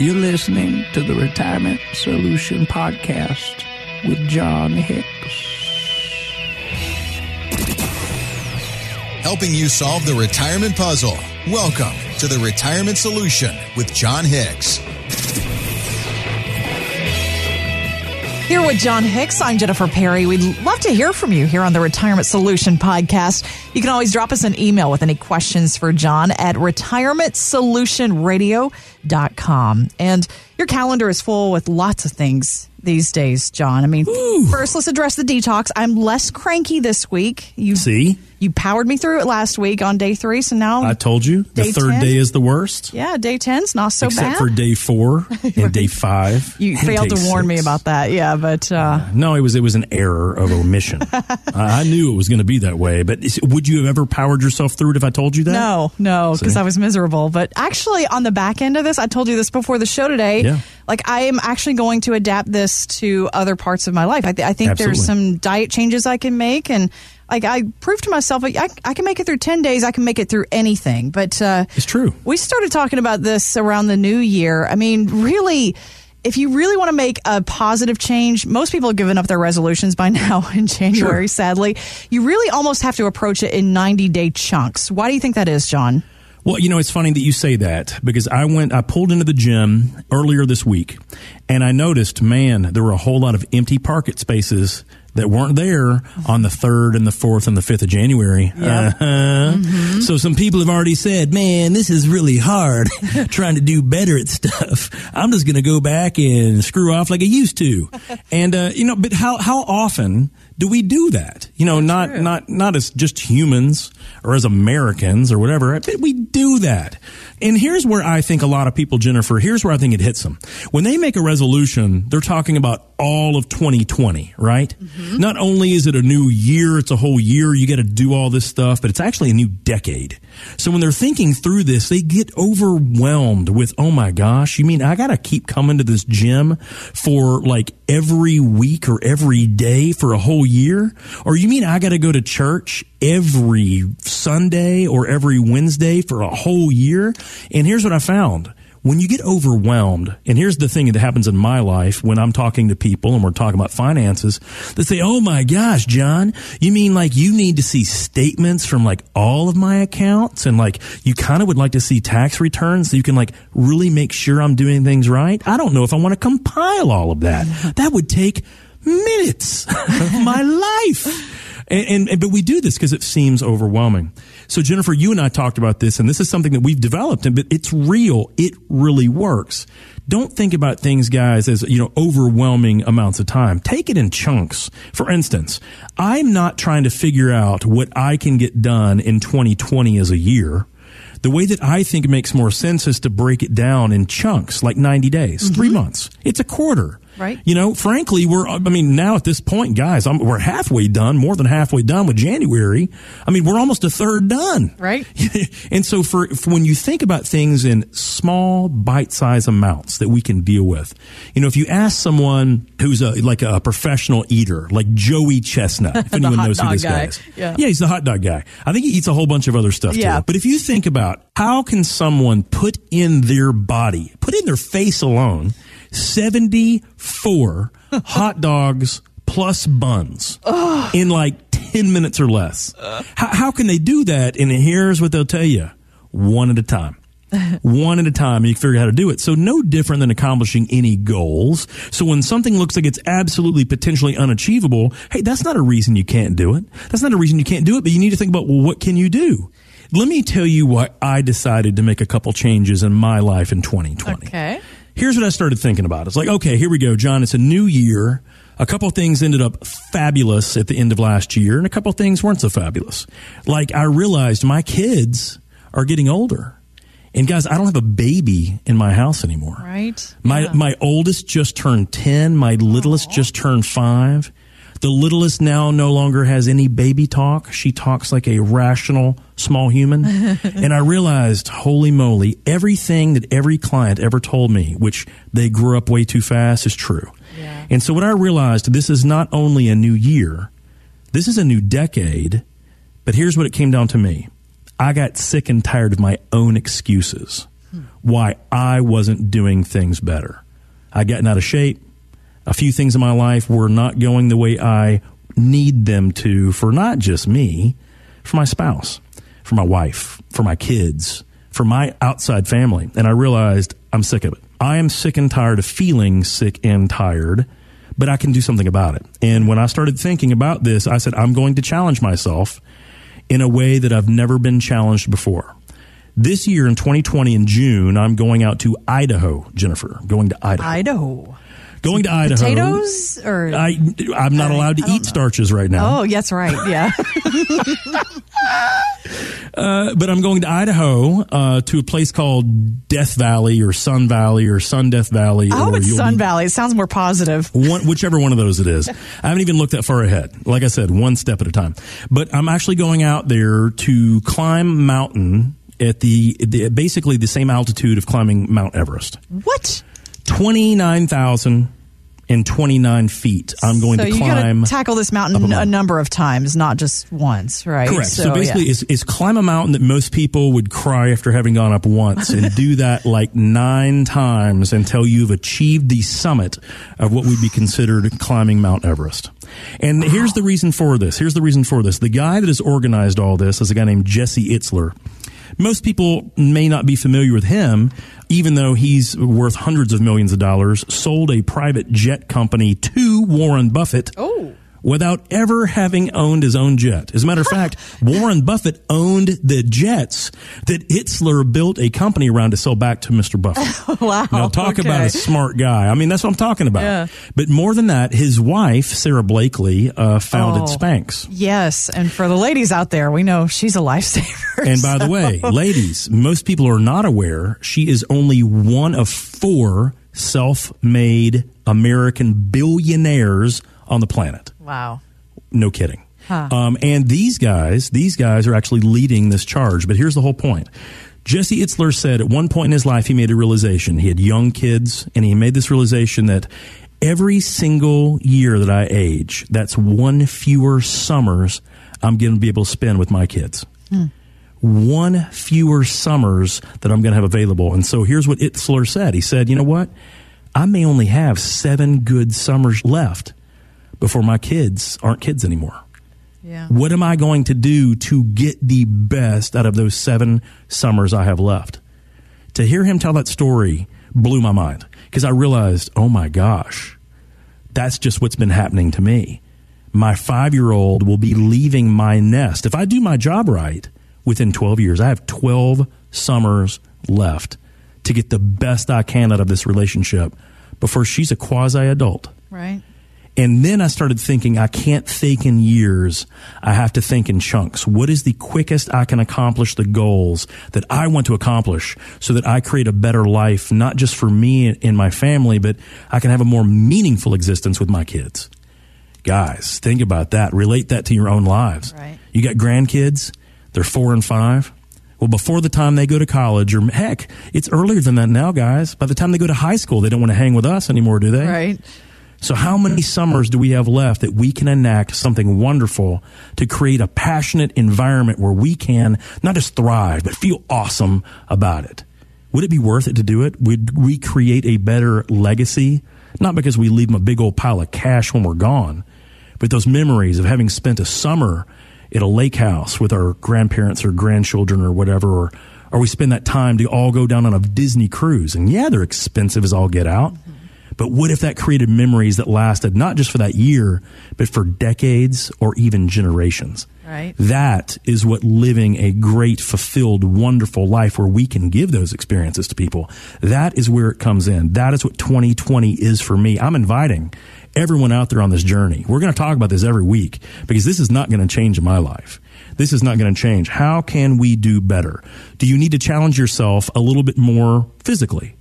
You're listening to the Retirement Solution Podcast with Jon Hicks. Helping you solve the retirement puzzle. Welcome to the Retirement Solution with Jon Hicks. Here with Jon Hicks, I'm Jennifer Perry. We'd love to hear from you here on the Retirement Solution Podcast. You can always drop us an email with any questions for Jon at retirementsolutionradio.com. And your calendar is full with lots of things these days, Jon. I mean, Ooh. first, let's address the detox. I'm less cranky this week. You See? You powered me through it last week on day three, so now I told you the third 10? day is the worst. yeah, day ten's not so bad. except bad. for day four and day five. you failed to warn me about that, yeah, but uh, No, it was it was an error of omission. I I knew it was going to be that way, but is- would you have ever powered yourself through it if I told you that? No, no, because I was miserable. But actually, on the back end of this, I told you this before the show today. Yeah. Like, I am actually going to adapt this to other parts of my life. I, th- I think there's some diet changes I can make. And, like, I proved to myself, I, I can make it through 10 days. I can make it through anything. But uh, It's true. we started talking about this around the new year. I mean, really. If you really want to make a positive change, most people have given up their resolutions by now in January, sadly. You really almost have to approach it in 90 day chunks. Why do you think that is, Jon? Well, you know, it's funny that you say that because I went, I pulled into the gym earlier this week and I noticed, man, there were a whole lot of empty parking spaces that weren't there on the 3rd and the 4th and the 5th of January. Uh-huh. So some people have already said, man, this is really hard trying to do better at stuff. I'm just going to go back and screw off like I used to. and, uh, you know, but how, how often do we do that? You know, not, not, not as just humans or as Americans or whatever, but we do that. And here's where I think a lot of people, Jennifer, here's where I think it hits them. When they make a resolution, they're talking about all of 2020, right? Mm-hmm. Not only is it a new year, it's a whole year, you got to do all this stuff, but it's actually a new decade. So when they're thinking through this, they get overwhelmed with, oh my gosh, you mean I got to keep coming to this gym for like every week or every day for a whole year? Or you mean I got to go to church every Sunday or every Wednesday for a whole year? And here's what I found. When you get overwhelmed, and here's the thing that happens in my life when I'm talking to people and we're talking about finances, they say, Oh my gosh, Jon, you mean like you need to see statements from like all of my accounts and like you kind of would like to see tax returns so you can like really make sure I'm doing things right? I don't know if I want to compile all of that. Mm-hmm. That would take minutes of my life. And, and, and- but we do this because it seems overwhelming. So Jennifer, you and I talked about this, and this is something that we've developed, and but it's real. It really works. Don't think about things, guys, as you know, overwhelming amounts of time. Take it in chunks. For instance, I'm not trying to figure out what I can get done in 2020 as a year. The way that I think makes more sense is to break it down in chunks, like 90 days, three mm-hmm. months. It's a quarter. Right. You know, frankly, we're, I mean, now at this point, guys, I'm, we're halfway done, more than halfway done with January. I mean, we're almost a third done. Right. and so for, for when you think about things in small bite-sized amounts that we can deal with, you know, if you ask someone who's a, like a professional eater, like Joey Chestnut, if anyone knows who this guy. guy is. Yeah. Yeah, he's the hot dog guy. I think he eats a whole bunch of other stuff Yeah. too. But if you think about how can someone put in their body, put in their face alone, 74 hot dogs plus buns in like 10 minutes or less. How, how can they do that? And here's what they'll tell you. One at a time. One at a time, you figure out how to do it. So no different than accomplishing any goals. So when something looks like it's absolutely potentially unachievable, hey, that's not a reason you can't do it. That's not a reason you can't do it, but you need to think about, well, what can you do? Let me tell you why I decided to make a couple changes in my life in 2020 Okay. Here's what I started thinking about. It's like, okay, here we go, Jon. It's a new year. A couple of things ended up fabulous at the end of last year, and a couple of things weren't so fabulous. Like, I realized my kids are getting older. And guys, I don't have a baby in my house anymore. Right. My Yeah. my oldest just turned 10, my littlest just turned 5. The littlest now no longer has any baby talk. She talks like a rational small human. and I realized, holy moly, everything that every client ever told me, which they grew up way too fast, is true. Yeah. And so what I realized, this is not only a new year, this is a new decade, but here's what it came down to me. I got sick and tired of my own excuses. Hmm. why I wasn't doing things better. I gotten out of shape. A few things in my life were not going the way I need them to for not just me, for my spouse, for my wife, for my kids, for my outside family. And I realized I'm sick of it. I am sick and tired of feeling sick and tired, but I can do something about it. And when I started thinking about this, I said, I'm going to challenge myself in a way that I've never been challenged before. This year in 2020 in June, I'm going out to Idaho, Jennifer. Going to Idaho. Idaho. Going to Idaho. Potatoes or I, I'm not allowed to eat starches right now. Oh, that's right. Yeah. Uh, but I'm going to Idaho uh, to a place called Death Valley or Sun Valley or Sun Death Valley. Oh, it's Sun Valley. It sounds more positive. one, whichever one of those it is. I haven't even looked that far ahead. Like I said, one step at a time. But I'm actually going out there to climb mountain at the, the basically the same altitude of climbing Mount Everest. What? 29,029 feet. I'm going so to you climb. tackle this mountain a a, number of times, not just once, right? Correct. So, yeah. basically, it's, it's climb a mountain that most people would cry after having gone up once and do that like nine times until you've achieved the summit of what would be considered climbing Mount Everest. And here's the reason for this. Here's the reason for this. The guy that has organized all this is a guy named Jesse Itzler. Most people may not be familiar with him, even though he's worth hundreds of millions of dollars, sold a private jet company to Warren Buffett Oh. Without ever having owned his own jet. As a matter of fact, Warren Buffett owned the jets that Itzler built a company around to sell back to Mr. Buffett. wow. Now, talk about a smart guy. I mean, that's what I'm talking about. Yeah. But more than that, his wife, Sara Blakely, uh, founded Oh. Spanx. Yes, and for the ladies out there, we know she's a lifesaver. And by the way, ladies, most people are not aware she is only one of four self made American billionaires on the planet. wow. No kidding. Huh. Um, and these guys, these guys are actually leading this charge. But here's the whole point. Jesse Itzler said at one point in his life, he made a realization. He had young kids, and he made this realization that every single year that I age, that's one fewer summers I'm going to be able to spend with my kids. One fewer summers that I'm going to have available. And so here's what Itzler said. He said, you know what? I may only have seven good summers left before my kids aren't kids anymore. Yeah. What am I going to do to get the best out of those seven summers I have left? To hear him tell that story blew my mind because I realized, oh my gosh, that's just what's been happening to me. My five year old will be leaving my nest. If I do my job right within 12 years, I have 12 summers left to get the best I can out of this relationship before she's a quasi adult. Right. And then I started thinking, I can't think in years. I have to think in chunks. What is the quickest I can accomplish the goals that I want to accomplish so that I create a better life, not just for me and my family, but I can have a more meaningful existence with my kids? Guys, think about that. Relate that to your own lives. Right. You got grandkids, they're four and five. Well, before the time they go to college, or heck, it's earlier than that now, guys. By the time they go to high school, they don't want to hang with us anymore, do they? Right. So, how many summers do we have left that we can enact something wonderful to create a passionate environment where we can not just thrive, but feel awesome about it? Would it be worth it to do it? Would we create a better legacy? Not because we leave them a big old pile of cash when we're gone, but those memories of having spent a summer at a lake house with our grandparents or grandchildren or whatever, or, or we spend that time to all go down on a Disney cruise. And yeah, they're expensive as all get out. But what if that created memories that lasted not just for that year, but for decades or even generations? Right. That is what living a great, fulfilled, wonderful life where we can give those experiences to people. That is where it comes in. That is what 2020 is for me. I'm inviting everyone out there on this journey. We're going to talk about this every week because this is not going to change my life. This is not going to change. How can we do better? Do you need to challenge yourself a little bit more physically?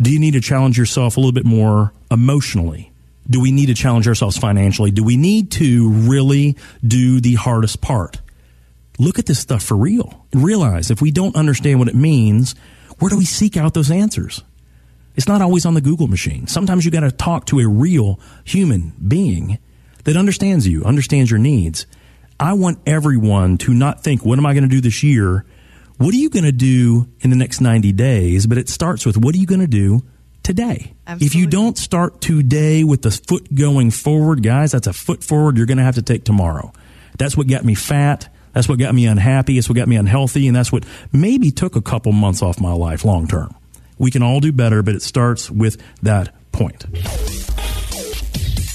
Do you need to challenge yourself a little bit more emotionally? Do we need to challenge ourselves financially? Do we need to really do the hardest part? Look at this stuff for real and realize if we don't understand what it means, where do we seek out those answers? It's not always on the Google machine. Sometimes you got to talk to a real human being that understands you, understands your needs. I want everyone to not think, what am I going to do this year? What are you going to do in the next 90 days? But it starts with what are you going to do today? Absolutely. If you don't start today with the foot going forward, guys, that's a foot forward you're going to have to take tomorrow. That's what got me fat. That's what got me unhappy. It's what got me unhealthy. And that's what maybe took a couple months off my life long term. We can all do better, but it starts with that point.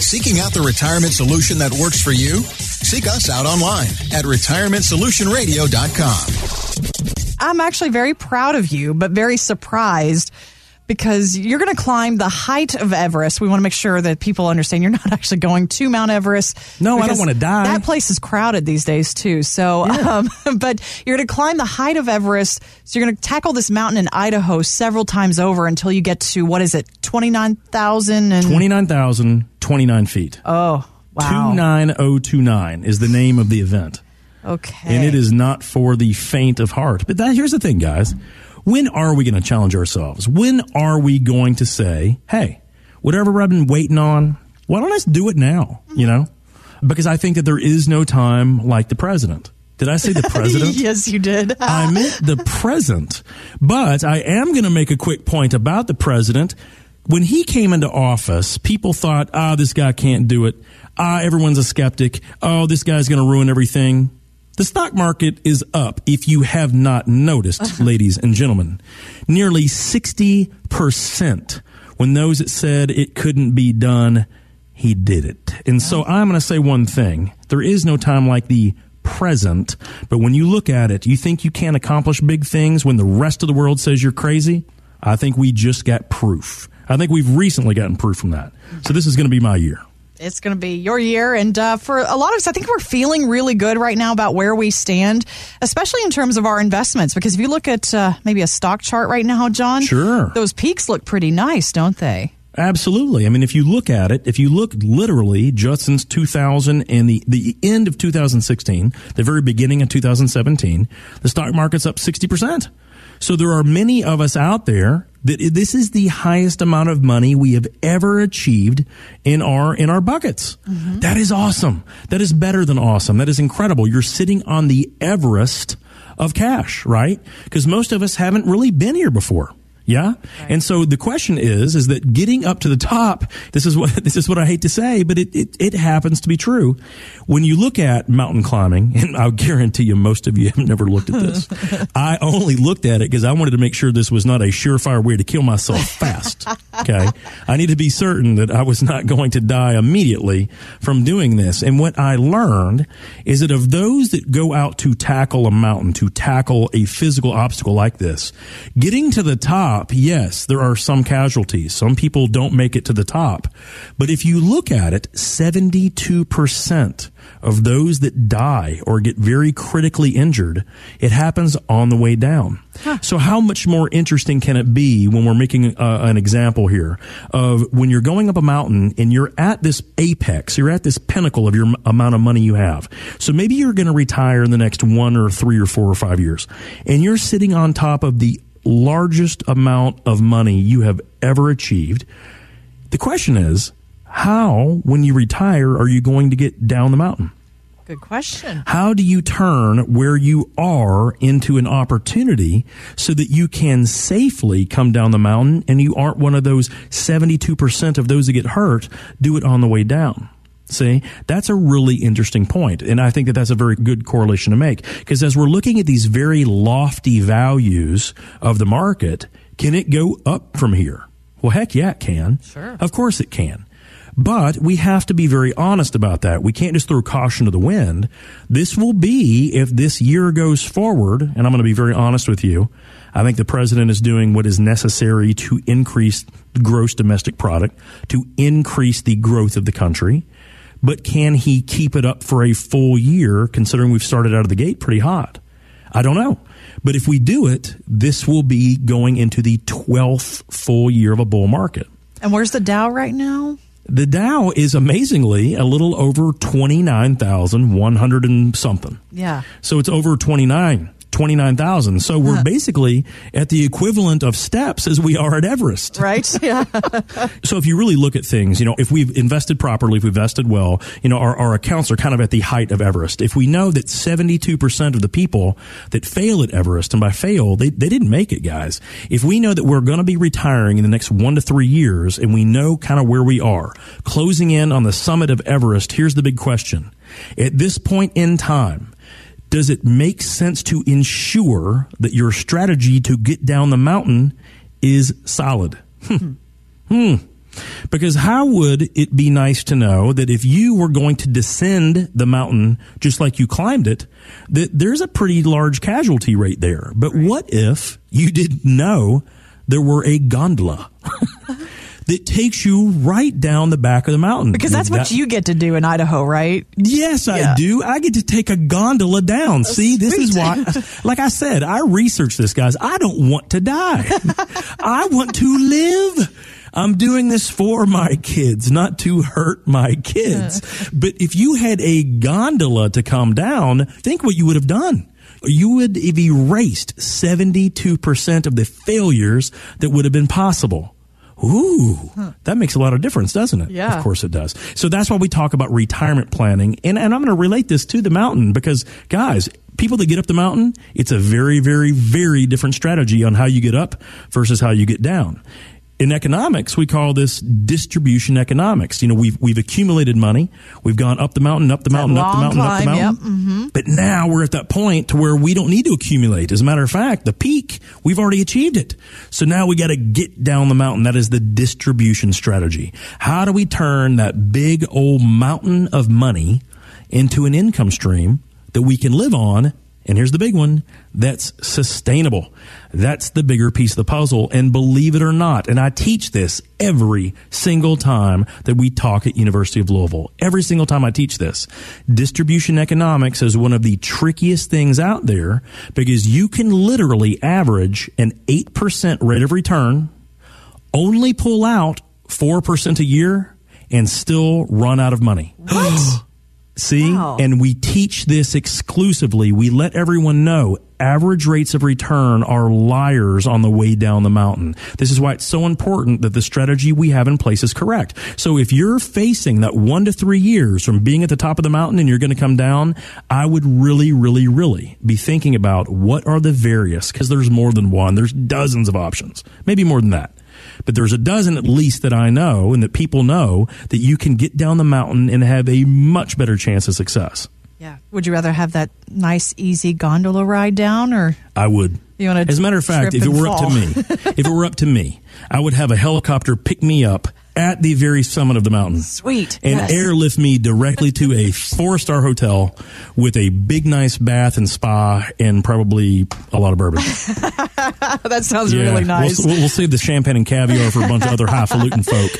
Seeking out the retirement solution that works for you? Seek us out online at retirementsolutionradio.com. I'm actually very proud of you, but very surprised because you're going to climb the height of Everest. We want to make sure that people understand you're not actually going to Mount Everest. No, I don't wanna die. That place is crowded these days too. So, um, but you're going to climb the height of Everest. So you're going to tackle this mountain in Idaho several times over until you get to what is it, twenty nine thousand and 29,029 feet. oh wow, 29029 is the name of the event. Okay, And it is not for the faint of heart. But that, here's the thing, guys. When are we going to challenge ourselves? When are we going to say, hey, whatever I've been waiting on, why don't I do it now? You know? Because I think that there is no time like the president. Did I say the president? yes, you did. I meant the present. But I am going to make a quick point about the president. When he came into office, people thought, ah, this guy can't do it. Ah, everyone's a skeptic. Oh, this guy's going to ruin everything. The stock market is up, if you have not noticed, uh-huh. ladies and gentlemen. Nearly 60% when those that said it couldn't be done, he did it. And so I'm going to say one thing. There is no time like the present, but when you look at it, you think you can't accomplish big things when the rest of the world says you're crazy? I think we just got proof. I think we've recently gotten proof from that. So this is going to be my year. It's going to be your year. And uh, for a lot of us, I think we're feeling really good right now about where we stand, especially in terms of our investments. Because if you look at uh, maybe a stock chart right now, Jon, Sure. those peaks look pretty nice, don't they? Absolutely. I mean, if you look at it, if you look literally just since 2000 and the, the end of 2016, the very beginning of 2017, the stock market's up 60%. So there are many of us out there that this is the highest amount of money we have ever achieved in our, in our buckets. Mm-hmm. That is awesome. That is better than awesome. That is incredible. You're sitting on the Everest of cash, right? Because most of us haven't really been here before. Yeah. And so the question is, is that getting up to the top, this is what, this is what I hate to say, but it, it, it happens to be true. When you look at mountain climbing, and I'll guarantee you most of you have never looked at this. I only looked at it because I wanted to make sure this was not a surefire way to kill myself fast. Okay. I need to be certain that I was not going to die immediately from doing this. And what I learned is that of those that go out to tackle a mountain, to tackle a physical obstacle like this, getting to the top, yes, there are some casualties. Some people don't make it to the top. But if you look at it, 72% of those that die or get very critically injured, it happens on the way down. So how much more interesting can it be when we're making uh, an example here of when you're going up a mountain and you're at this apex, you're at this pinnacle of your m- amount of money you have. So maybe you're going to retire in the next one or three or four or five years and you're sitting on top of the largest amount of money you have ever achieved. The question is, how, when you retire, are you going to get down the mountain? Good question. How do you turn where you are into an opportunity so that you can safely come down the mountain and you aren't one of those 72% of those that get hurt do it on the way down? See, that's a really interesting point. And I think that that's a very good correlation to make. Because as we're looking at these very lofty values of the market, can it go up from here? Well, heck yeah, it can. Sure. Of course it can. But we have to be very honest about that. We can't just throw caution to the wind. This will be, if this year goes forward, and I'm going to be very honest with you, I think the president is doing what is necessary to increase the gross domestic product, to increase the growth of the country. But can he keep it up for a full year, considering we've started out of the gate pretty hot? I don't know. But if we do it, this will be going into the 12th full year of a bull market. And where's the Dow right now? The Dow is amazingly a little over 29,100 and something. Yeah. So it's over 29, 29,000. So we're basically at the equivalent of steps as we are at Everest. Right? Yeah. So if you really look at things, you know, if we've invested properly, if we've invested well, you know, our, our accounts are kind of at the height of Everest. If we know that 72% of the people that fail at Everest, and by fail, they, they didn't make it, guys. If we know that we're going to be retiring in the next one to three years and we know kind of where we are, closing in on the summit of Everest, here's the big question. At this point in time, does it make sense to ensure that your strategy to get down the mountain is solid? Hmm. Hmm. Because how would it be nice to know that if you were going to descend the mountain just like you climbed it, that there's a pretty large casualty rate there. But what if you didn't know there were a gondola that takes you right down the back of the mountain? Because that's what you get to do in Idaho, right? Yes, I do. I get to take a gondola down. Oh, See, this is why, like I said, I researched this, guys. I don't want to die. I want to live. I'm doing this for my kids, not to hurt my kids. But if you had a gondola to come down, think what you would have done. You would have erased 72% of the failures that would have been possible. Ooh, that makes a lot of difference, doesn't it? Yeah. Of course it does. So that's why we talk about retirement planning. And, and I'm going to relate this to the mountain because, guys, people that get up the mountain, it's a very, very, very different strategy on how you get up versus how you get down. In economics, we call this distribution economics. You know, we've, we've accumulated money. We've gone up the mountain, up the mountain, up the mountain, up the mountain. yep, But now we're at that point to where we don't need to accumulate. As a matter of fact, the peak, we've already achieved it. So now we got to get down the mountain. That is the distribution strategy. How do we turn that big old mountain of money into an income stream that we can live on? And here's the big one that's sustainable. That's the bigger piece of the puzzle. And believe it or not, and I teach this every single time that we talk at University of Louisville. Every single time I teach this. Distribution economics is one of the trickiest things out there because you can literally average an 8% rate of return, only pull out 4% a year, and still run out of money. What? See? Wow. And we teach this exclusively. We let everyone know average rates of return are liars on the way down the mountain. This is why it's so important that the strategy we have in place is correct. So if you're facing that one to three years from being at the top of the mountain and you're going to come down, I would really, really, really be thinking about what are the various, because there's more than one. There's dozens of options, maybe more than that. But there's a dozen at least that I know and that people know that you can get down the mountain and have a much better chance of success. Yeah. Would you rather have that nice, easy gondola ride down or? I would. You wanna As a matter of fact, if it were up to me, if it were up to me, I would have a helicopter pick me up at the very summit of the mountain. Sweet. And Yes. airlift me directly to a four star hotel with a big, nice bath and spa and probably a lot of bourbon. that sounds really we'll- nice. We'll, we'll save the champagne and caviar for a bunch of other highfalutin folk.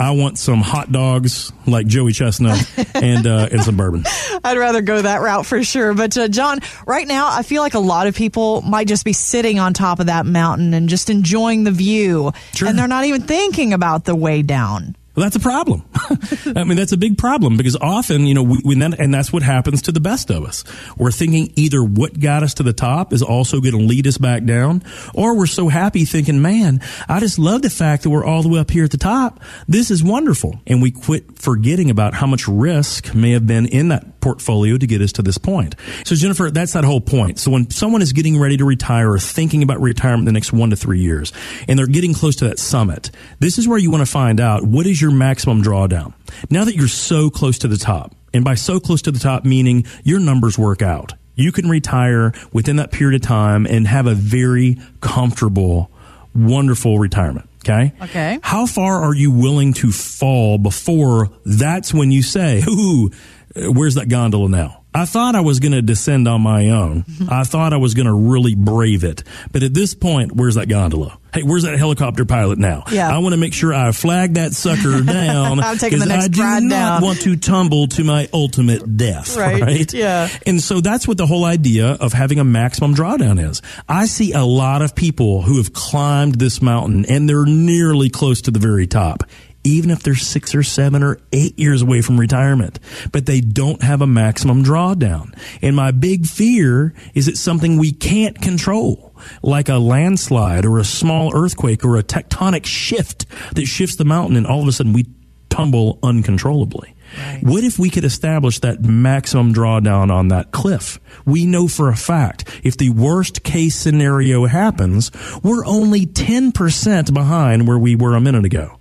I want some hot dogs like Joey Chestnut and uh, and some bourbon. I'd rather go that route for sure. But uh, Jon, right now, I feel like a lot of people might just be sitting on top of that mountain and just enjoying the view, Sure. and they're not even thinking about the way down. Well, that's a problem. I mean, that's a big problem because often, you know, we, we then, and that's what happens to the best of us. We're thinking either what got us to the top is also going to lead us back down, or we're so happy thinking, man, I just love the fact that we're all the way up here at the top. This is wonderful. And we quit forgetting about how much risk may have been in that portfolio to get us to this point. So, Jennifer, that's that whole point. So when someone is getting ready to retire or thinking about retirement in the next one to three years, and they're getting close to that summit, this is where you want to find out what is your maximum drawdown. Now that you're so close to the top, and by so close to the top, meaning your numbers work out. You can retire within that period of time and have a very comfortable, wonderful retirement. Okay. Okay. How far are you willing to fall before that's when you say, ooh, where's that gondola now? I thought I was going to descend on my own. I thought I was going to really brave it. But at this point, where's that gondola? Hey, where's that helicopter pilot now? Yeah. I want to make sure I flag that sucker down. I'm taking the 'cause next I do not down. want to tumble to my ultimate death. Right. Right. Yeah. And so that's what the whole idea of having a maximum drawdown is. I see a lot of people who have climbed this mountain and they're nearly close to the very top. Even if they're six or seven or eight years away from retirement, but they don't have a maximum drawdown. And my big fear is it's something we can't control, like a landslide or a small earthquake or a tectonic shift that shifts the mountain and all of a sudden we tumble uncontrollably. Right. What if we could establish that maximum drawdown on that cliff? We know for a fact if the worst case scenario happens, we're only 10% behind where we were a minute ago.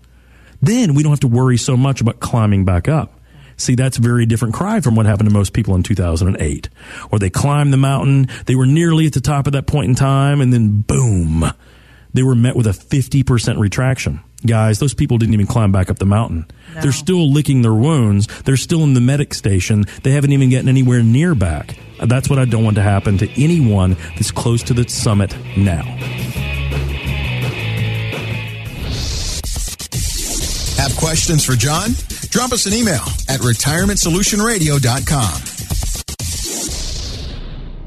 Then we don't have to worry so much about climbing back up. See, that's a very different cry from what happened to most people in 2008. Or they climbed the mountain, they were nearly at the top of that point in time, and then boom, they were met with a 50% retraction guys, those people didn't even climb back up the mountain. No. They're still licking their wounds. They're still in the medic station. They haven't even gotten anywhere near back. That's what I don't want to happen to anyone that's close to the summit now. Questions for Jon? Drop us an email at retirementsolutionradio.com.